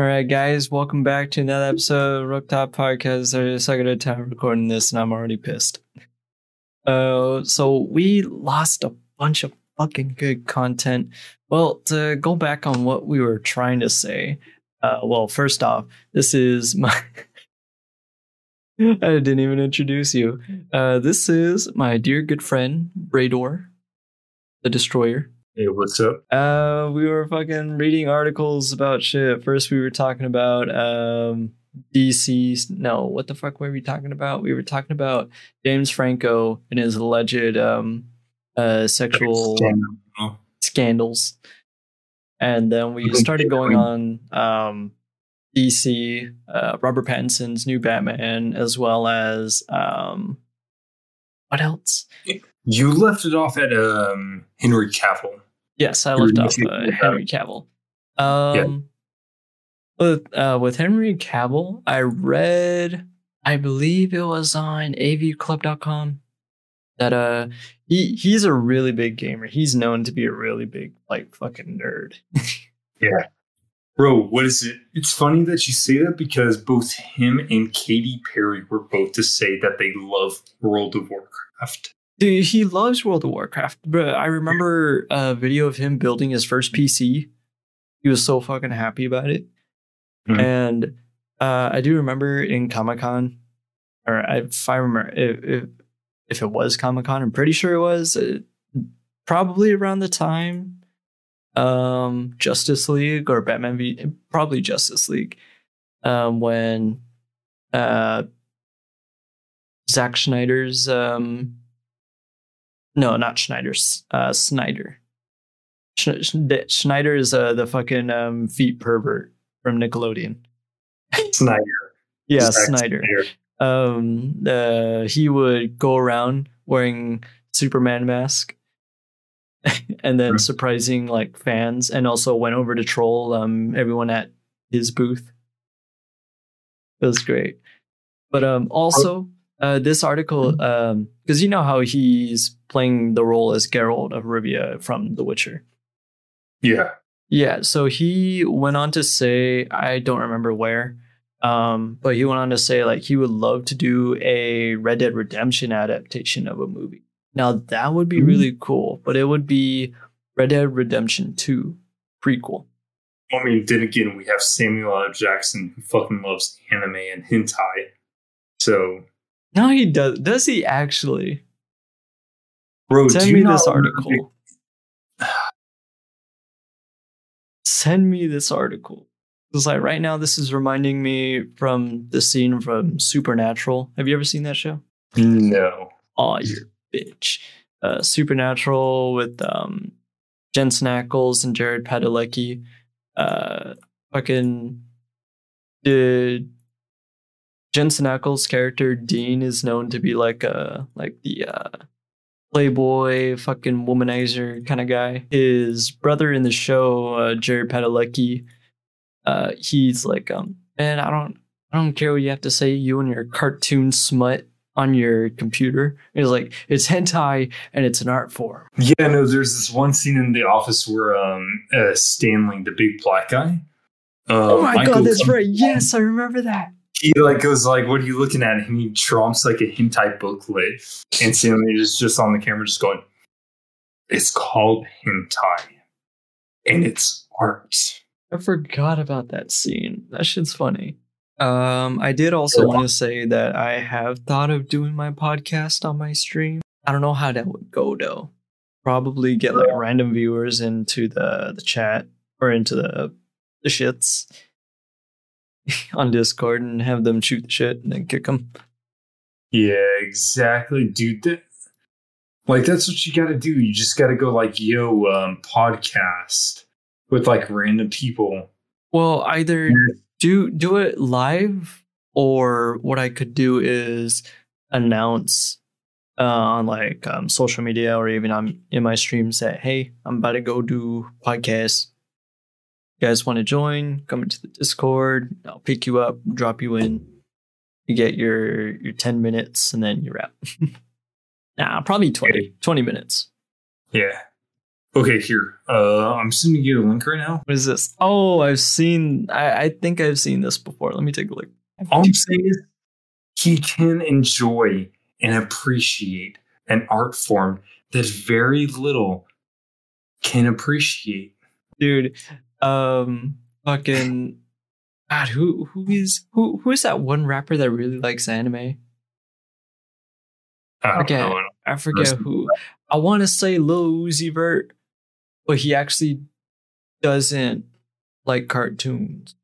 All right, guys, welcome back to another episode of Rooktop Podcast. I just got a time recording this, and I'm already pissed. Uh, so we lost a bunch of fucking good content. Well, to go back on what we were trying to say, uh, well, first off, this is my. I didn't even introduce you. Uh, this is my dear good friend Brador, the Destroyer. Hey, what's up? Uh, we were fucking reading articles about shit. First, we were talking about um DC. No, what the fuck were we talking about? We were talking about James Franco and his alleged um uh sexual Scandal. scandals, and then we started going on um DC, uh, Robert Pattinson's new Batman, as well as um what else? You left it off at um, Henry Cavill. Yes, I left off uh, Henry Cavill. Um, with uh, with Henry Cavill, I read, I believe it was on avclub.com that uh he he's a really big gamer. He's known to be a really big like fucking nerd. Yeah. Bro, what is it? It's funny that you say that because both him and Katy Perry were both to say that they love World of Warcraft. Dude, he loves World of Warcraft. But I remember a video of him building his first PC. He was so fucking happy about it. Mhm. And uh, I do remember in Comic Con, or if I remember, if, if, if it was Comic Con, I'm pretty sure it was uh, probably around the time um, Justice League or Batman v probably Justice League um, when uh, Zack Schneider's um, no, not Schneider. uh, Snyder. Sch- Sch- Schneider is uh, the fucking um, feet pervert from Nickelodeon. Snyder. Yeah, Zack Snyder. Um, uh, he would go around wearing Superman mask, and then Hmm. surprising like fans, and also went over to troll um everyone at his booth. It was great, but um also uh this article um because you know how he's playing the role as Geralt of Rivia from The Witcher. Yeah. Yeah, so he went on to say, I don't remember where, um, but he went on to say like he would love to do a Red Dead Redemption adaptation of a movie. Now that would be Mhm. really cool, but it would be Red Dead Redemption 2 prequel. I mean, then again, we have Samuel L. Jackson who fucking loves anime and hentai. So, No, he does. Does he actually? bro, Send you me this article. Send me this article. Because like right now, this is reminding me from the scene from Supernatural. Have you ever seen that show? No. Oh, you're a bitch. Uh, Supernatural with um, Jensen Ackles and Jared Padalecki. Uh, fucking the Jensen Ackles character Dean is known to be like a like the uh, playboy fucking womanizer kind of guy. His brother in the show, uh, Jared Padalecki, uh, he's like um man, I don't I don't care what you have to say. You and your cartoon smut on your computer. It's like it's hentai and it's an art form. Yeah, no, there's this one scene in the office where um uh, Stanley, the big black guy. Uh, oh my Michael god, that's comes- right. Yes, I remember that. He like goes like, "What are you looking at?" And he trumps like a hentai booklet, and Stanley is just on the camera, just going, "It's called hentai, and it's art." I forgot about that scene. That shit's funny. Um, I did also want to say that I have thought of doing my podcast on my stream. I don't know how that would go though. Probably get like random viewers into the the chat or into the the shits on Discord and have them shoot the shit and then kick them. Yeah, exactly, dude. That, like that's what you got to do. You just got to go like, "Yo, um, podcast with like random people." Well, either do do it live or what I could do is announce uh, on like um, social media or even on in my streams that hey, I'm about to go do podcast. You guys want to join? Come into the Discord. I'll pick you up, drop you in. You get your your 10 minutes and then you're out. nah, probably 20, 20 minutes. Yeah. Okay, here. Uh, I'm sending you a link right now. What is this? Oh, I've seen. I, I think I've seen this before. Let me take a look. All I'm saying is he can enjoy and appreciate an art form that very little can appreciate. Dude, um, fucking, God, who who is who who is that one rapper that really likes anime? I forget. know. I forget who. I want to say Lil Uzi Vert, but he actually doesn't like cartoons.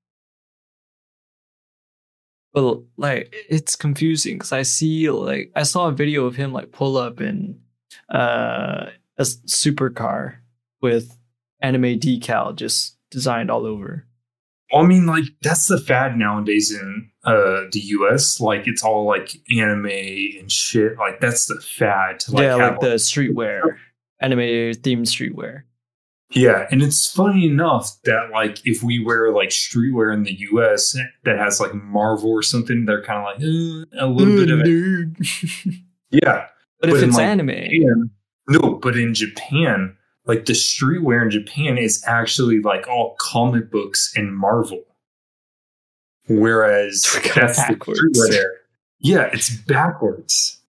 But like, it's confusing because I see like I saw a video of him like pull up in uh, a supercar with anime decal just designed all over. I mean, like that's the fad nowadays in uh the US. Like it's all like anime and shit. Like that's the fad. To, like, yeah, like the streetwear, anime themed streetwear. Yeah, and it's funny enough that like if we wear like streetwear in the US that has like Marvel or something, they're kind of like eh, a little bit of it. Nerd. Yeah, but, But if in, it's like, anime, Japan- no, but in Japan, like the streetwear in Japan is actually like all comic books and Marvel. Whereas that's the streetwear there. Yeah, it's backwards.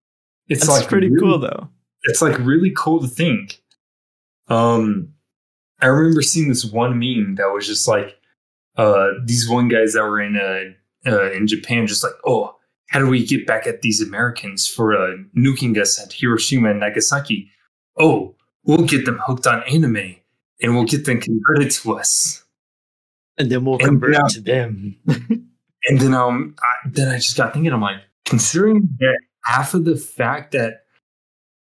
It's that's like pretty really- cool though. it's like really cool to think. Um, I remember seeing this one meme that was just like, uh, these one guys that were in uh, uh in Japan, just like, oh, how do we get back at these Americans for uh, nuking us at Hiroshima and Nagasaki? Oh, we'll get them hooked on anime and we'll get them converted to us. And then we'll convert to them. And then um, I, then I just got thinking, I'm like, considering that half of the fact that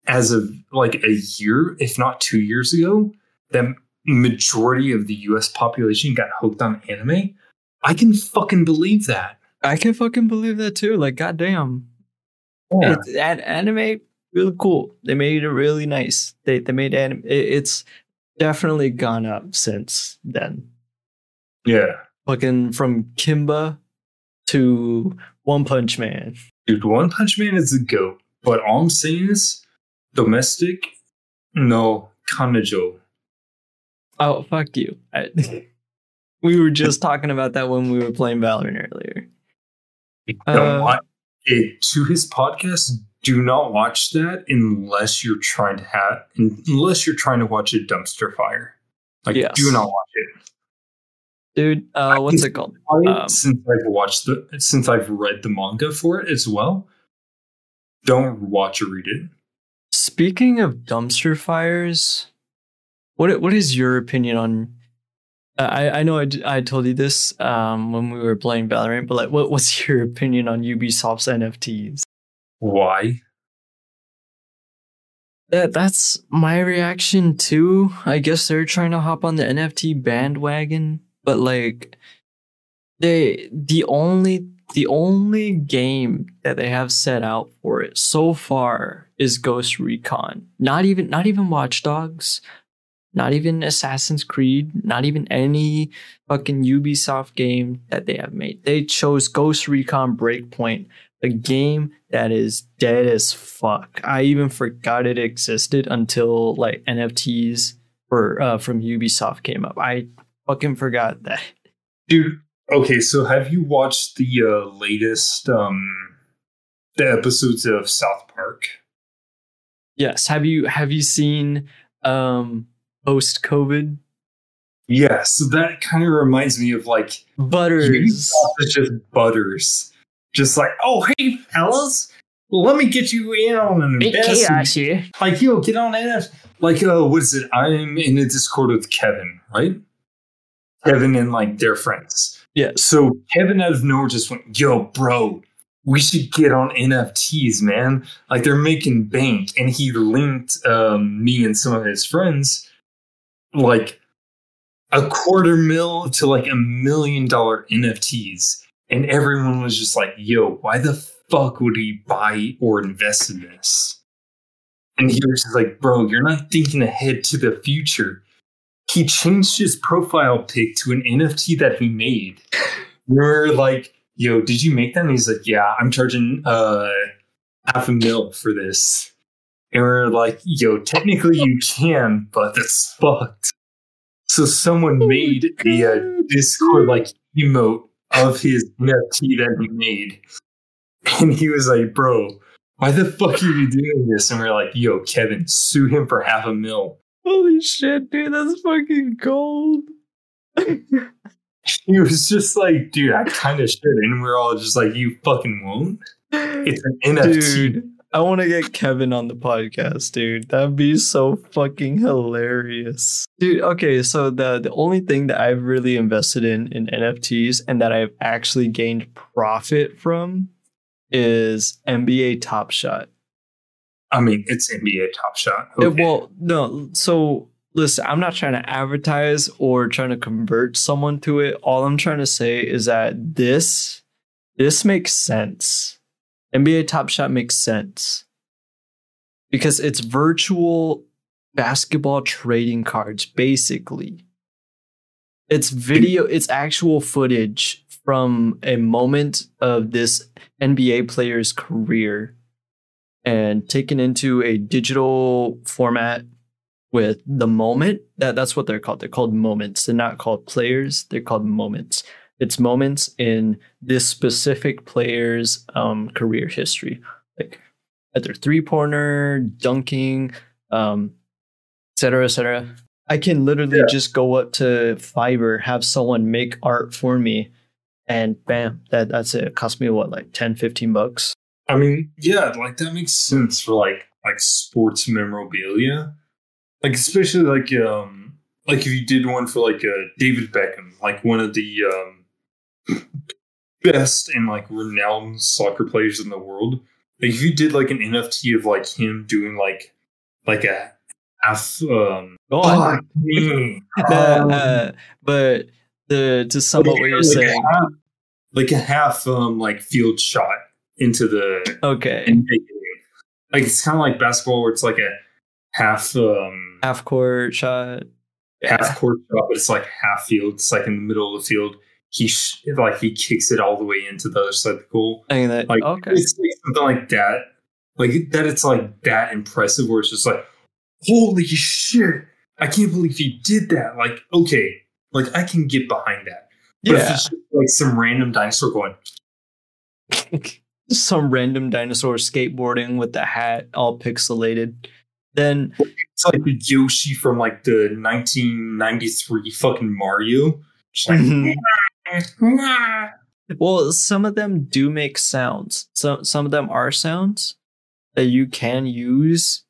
as of like a year, if not two years ago, that majority of the U.S. population got hooked on anime, I can fucking believe that. I can fucking believe that too. Like, goddamn, Yeah, it's an, anime really cool. They made it really nice. They they made anime. It, it's definitely gone up since then. yeah, Fucking from Kimba to One Punch Man. dude. One Punch Man is a goat, but all I'm saying is domestic, na Kanojo. Oh fuck you! I, we were just talking about that when we were playing Valorant earlier. Uh, it, to his podcast, do not watch that unless you're trying to have unless you're trying to watch a dumpster fire. Like, Yes. do not watch it. Dude, uh, what's it called? Um, since I've watched the since I've read the manga for it as well, don't watch or read it. Speaking of dumpster fires, what what is your opinion on? Uh, I I know I, d- I told you this um, when we were playing Valorant, but like, what what's your opinion on Ubisoft's NFTs? Why? That that's my reaction too. I guess they're trying to hop on the NFT bandwagon, but like, they the only the only game that they have set out for it so far is Ghost Recon. Not even not even Watch Dogs, not even Assassin's Creed, not even any fucking Ubisoft game that they have made. They chose Ghost Recon Breakpoint, a game that is dead as fuck. I even forgot it existed until like NFTs for uh, from Ubisoft came up. I fucking forgot that. Dude, okay, so have you watched the uh, latest um the episodes of South Park? Yes, have you have you seen um post COVID Yeah, so that kind of reminds me of like Butters? Ubisoft is just butters. Just like, oh hey fellas, let me get you in on an investment. here. Like, yo, get on it. Like, uh, what is it? I'm in a Discord with Kevin, right? Kevin and like their friends. Yeah. So Kevin out of nowhere just went, yo, bro, we should get on NFTs, man. Like they're making bank. And he linked um, me and some of his friends like a quarter mil to like a million dollar NFTs. And everyone was just like, yo, why the fuck would he buy or invest in this? And he was just like, bro, you're not thinking ahead to the future. He changed his profile pic to an NFT that he made. We're like, yo, did you make that? And he's like, yeah, I'm charging uh half a mil for this. And we're like, yo, technically you can, but that's fucked. So someone Oh made a uh, Discord like emote of his NFT that he made. And he was like, bro, why the fuck are you doing this? And we're like, yo, Kevin, sue him for half a mil. Holy shit, dude, that's fucking gold. He was just like, dude, I kind of should. And we're all just like, you fucking won't? It's an NFT. I want to get Kevin on the podcast, dude. That'd be so fucking hilarious. Dude, okay, so the the only thing that I've really invested in in NFTs and that I've actually gained profit from is NBA Top Shot. I mean, it's NBA Top Shot. It- well, no, so listen, I'm not trying to advertise or trying to convert someone to it. All I'm trying to say is that this this makes sense. NBA Top Shot makes sense. Because it's virtual basketball trading cards basically. It's video, it's actual footage from a moment of this NBA player's career and taken into a digital format with the moment. That that's what they're called. They're called moments. They're not called players. They're called moments it's moments in this specific player's um, career history like at their three pointer dunking um et cetera et cetera i can literally Yeah. just go up to fiverr have someone make art for me and bam that that's it, it cost me what like 10 15 bucks I mean, yeah, like that makes sense for like like sports memorabilia. Like especially like um like if you did one for like uh David Beckham, like one of the um best and like renowned soccer players in the world. Like if you did like an NFT of like him doing like like a half um fuck me. Uh, Um, uh, but the to sum up what you're like a saying half- like a half um like field shot into the okay like it's kind of like basketball where it's like a half um half court shot half court shot, but it's like half field. It's like in the middle of the field. He sh- like he kicks it all the way into the other side of the goal. That Like okay it's like something like that. Like that, it's like that impressive. Where it's just like, holy shit! I can't believe he did that. Like okay, like I can get behind that. But yeah just like some random dinosaur going, some random dinosaur skateboarding with the hat all pixelated then it's like the Yoshi from like the 1993 fucking Mario. Just like, Mhm. Well some of them do make sounds. So some of them are sounds that you can use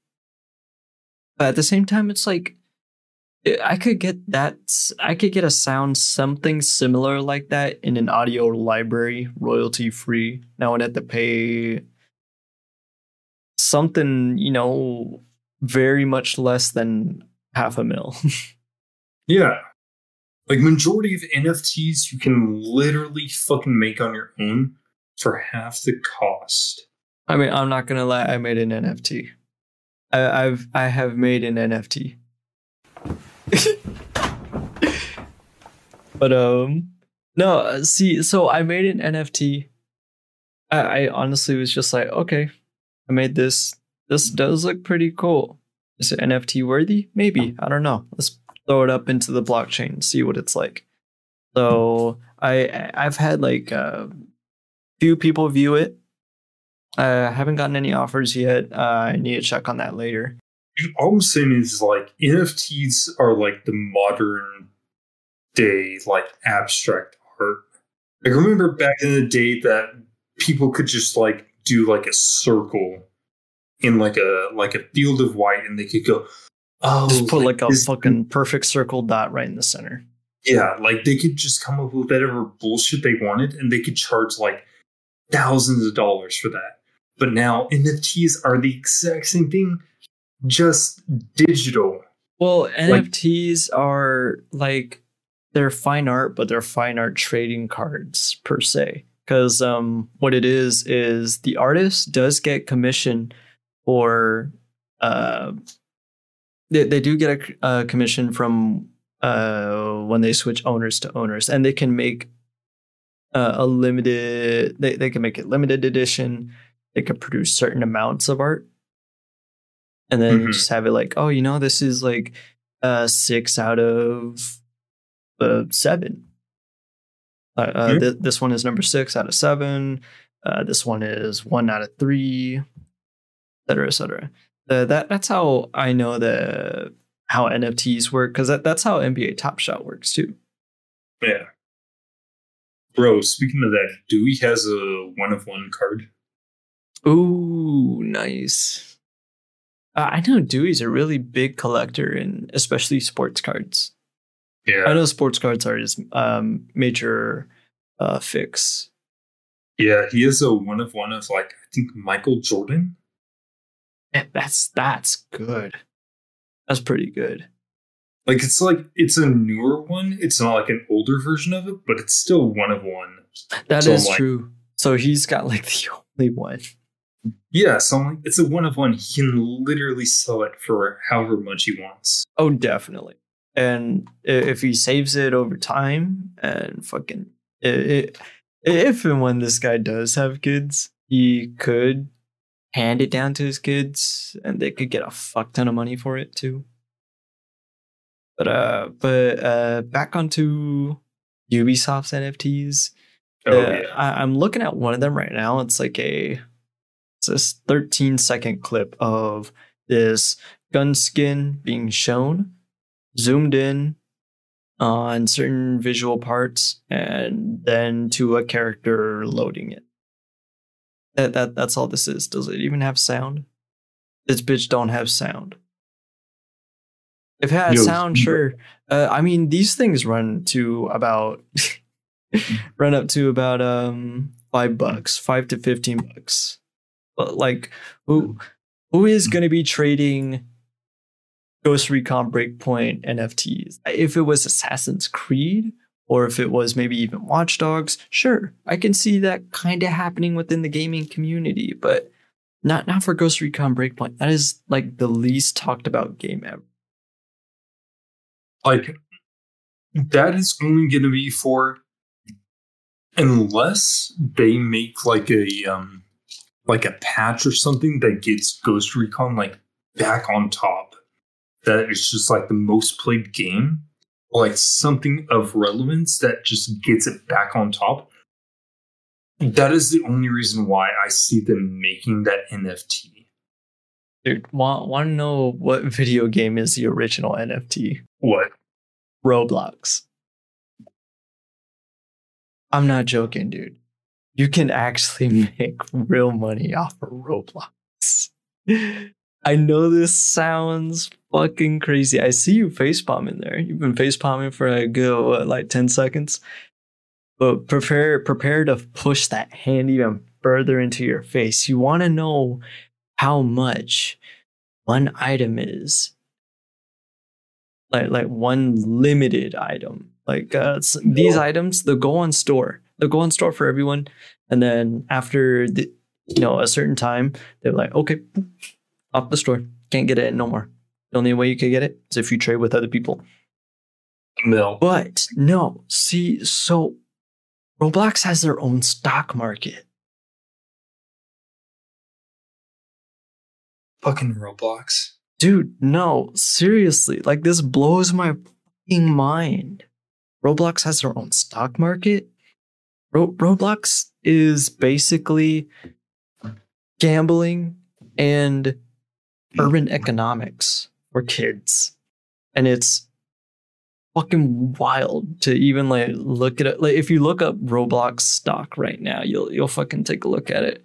but at the same time it's like I- i could get that I could get a sound something similar like that in an audio library royalty free now i'd have to pay. Something you know very much less than half a mil. Yeah. Like majority of NFTs you can literally fucking make on your own for half the cost. I mean, I'm not gonna lie. I made an NFT. I, I've I have made an NFT. but um, no. See, so I made an NFT. I, I honestly was just like, okay, I made this. This does look pretty cool. Is it NFT worthy? Maybe. I don't know. Let's throw it up into the blockchain see what it's like. So I I've had like a few people view it. I haven't gotten any offers yet. Uh, I need to check on that later. All I'm saying is like NFTs are like the modern day like abstract art. Like remember back in the day that people could just like do like a circle in like a like a field of white and they could go oh Just put like a this- fucking perfect circle dot right in the center. Yeah, like they could just come up with whatever bullshit they wanted and they could charge like thousands of dollars for that. But now NFTs are the exact same thing, just digital. Well, NFTs are like they're fine art, but they're fine art trading cards per se. Because um, what it is is the artist does get commission for uh, they they do get a, a commission from uh when they switch owners to owners, and they can make uh, a limited. They they can make it limited edition. They can produce certain amounts of art. and then Mhm. just have it like, oh, you know, this is like uh six out of uh, seven. Uh, uh, th- this one is number six out of seven. Uh, this one is one out of three, et cetera, et cetera. Uh, that that's how I know the how NFTs work because that, that's how NBA Top Shot works too. Yeah. Bro, speaking of that, Dewey has a one of one card. Ooh, nice. Uh, I know Dewey's a really big collector in especially sports cards. Yeah. I know sports cards are his um, major uh, fix. Yeah, he is a one of one of like I think Michael Jordan. That's that's good. That's pretty good. Like it's like it's a newer one. It's not like an older version of it, but it's still one of one. That is So, like- true. So he's got like the only one. Yeah, so I'm like, it's a one of one. He can literally sell it for however much he wants. Oh, definitely. And if he saves it over time and fucking, i i if and when this guy does have kids, he could hand it down to his kids, and they could get a fuck ton of money for it too. But uh, but uh, back onto Ubisoft's NFTs. Oh Uh, yeah. I, I'm looking at one of them right now. It's like a it's this 13 second clip of this gun skin being shown, zoomed in on certain visual parts, and then to a character loading it. That that that's all this is. Does it even have sound? This bitch don't have sound. If it had Yo, sound, sure. Uh, I mean, these things run to about run up to about um five bucks, five to fifteen bucks. But like, who who is going to be trading Ghost Recon Breakpoint NFTs? If it was Assassin's Creed, or if it was maybe even Watch Dogs, sure, I can see that kind of happening within the gaming community, but not not for Ghost Recon Breakpoint. That is like the least talked about game ever. like that is only going to be for unless they make like a um like a patch or something that gets Ghost Recon like back on top. That it's just like the most played game, like something of relevance that just gets it back on top. That is the only reason why I see them making that NFT. Dude, want want to know what video game is the original NFT? What? Roblox. I'm not joking, dude. You can actually make real money off of Roblox. I know this sounds fucking crazy. I see you facepalm in there. You've been face facepalming for a good what, like 10 seconds. But prepare prepare to push that hand even further into your face. You want to know how much one item is like like one limited item. Like uh, these items, they'll go on store. They'll go on store for everyone, and then after the you know a certain time, they're like, okay, off the store. Can't get it no more. The only way you can get it is if you trade with other people. No. But no, see, so Roblox has their own stock market. Fucking Roblox. Dude, no, seriously. Like this blows my fucking mind. Roblox has their own stock market. Ro- Roblox is basically gambling and urban economics for kids. And it's fucking wild to even like look at it. Like if you look up Roblox stock right now, you'll you'll fucking take a look at it.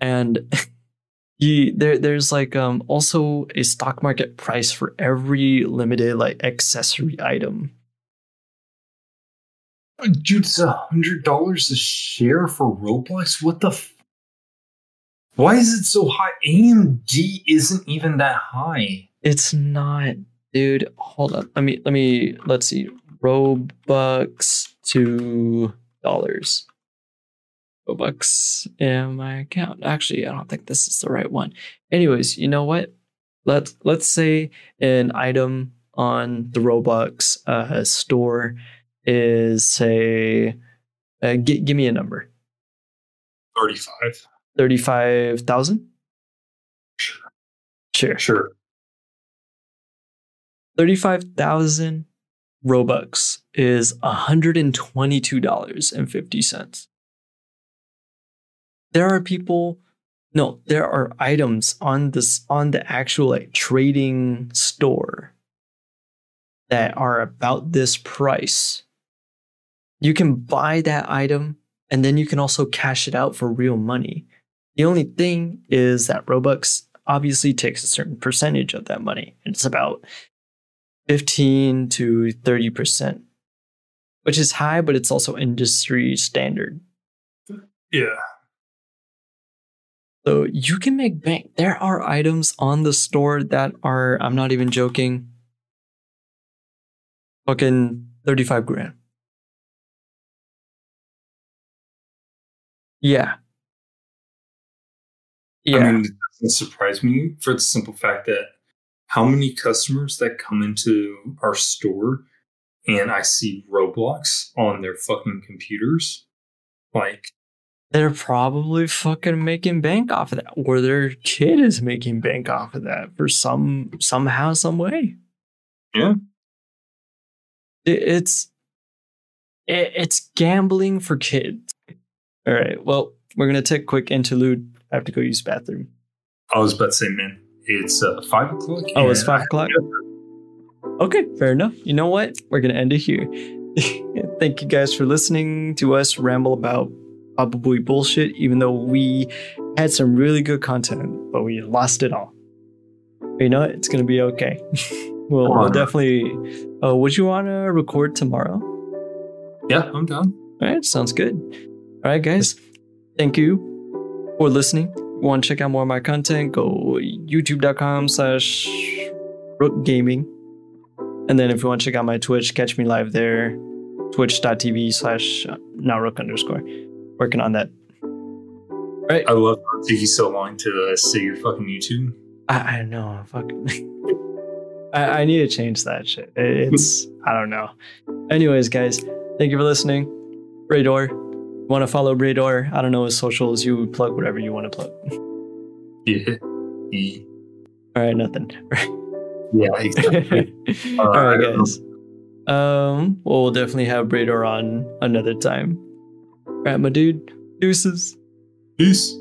And you there there's like um also a stock market price for every limited like accessory item. Dude, it's a hundred dollars a share for Roblox. What the? F- Why is it so high? AMD isn't even that high. It's not, dude. Hold on. Let me let me let's see. Robux to dollars. Robux in my account. Actually, I don't think this is the right one. Anyways, you know what? Let's let's say an item on the Robux uh, store is say, uh, gi- give me a number. Thirty-five. Thirty-five thousand. Sure. Sure. 35,000 Robux is $122.50. There are people no, there are items on this on the actual like trading store that are about this price. You can buy that item and then you can also cash it out for real money. The only thing is that Robux obviously takes a certain percentage of that money. It's about 15 to 30%, which is high, but it's also industry standard. Yeah. So you can make bank. There are items on the store that are, I'm not even joking, fucking 35 grand. Yeah. Yeah. I mean, it doesn't surprise me for the simple fact that how many customers that come into our store and I see Roblox on their fucking computers. Like, they're probably fucking making bank off of that, or their kid is making bank off of that for some somehow, some way. Yeah. It, it's it, it's gambling for kids. All right. Well, we're gonna take a quick interlude. I have to go use the bathroom. I was about to say, man, it's uh, five o'clock. Oh, it's five o'clock. Okay, fair enough. You know what? We're gonna end it here. Thank you guys for listening to us ramble about probably bullshit, even though we had some really good content, but we lost it all. But you know what? It's gonna be okay. we'll, we'll definitely. Uh, would you want to record tomorrow? Yeah, I'm down. All right, sounds good. All right, guys. Thank you for listening. Want to check out more of my content? Go youtube.com slash rook gaming. And then if you want to check out my Twitch, catch me live there. Twitch.tv slash now rook underscore. Working on that. Right. I love it took you so long to uh, say your fucking YouTube. I, I know. Fuck. I, I need to change that shit. It's I don't know. Anyways, guys, thank you for listening. Rador. Want to follow Brador, I don't know his socials. You plug whatever you want to plug. Yeah. Yeah. All right, nothing. Yeah, exactly. All right, guys. Um, well, we'll definitely have Brador on another time. All right, my dude. Deuces. Peace.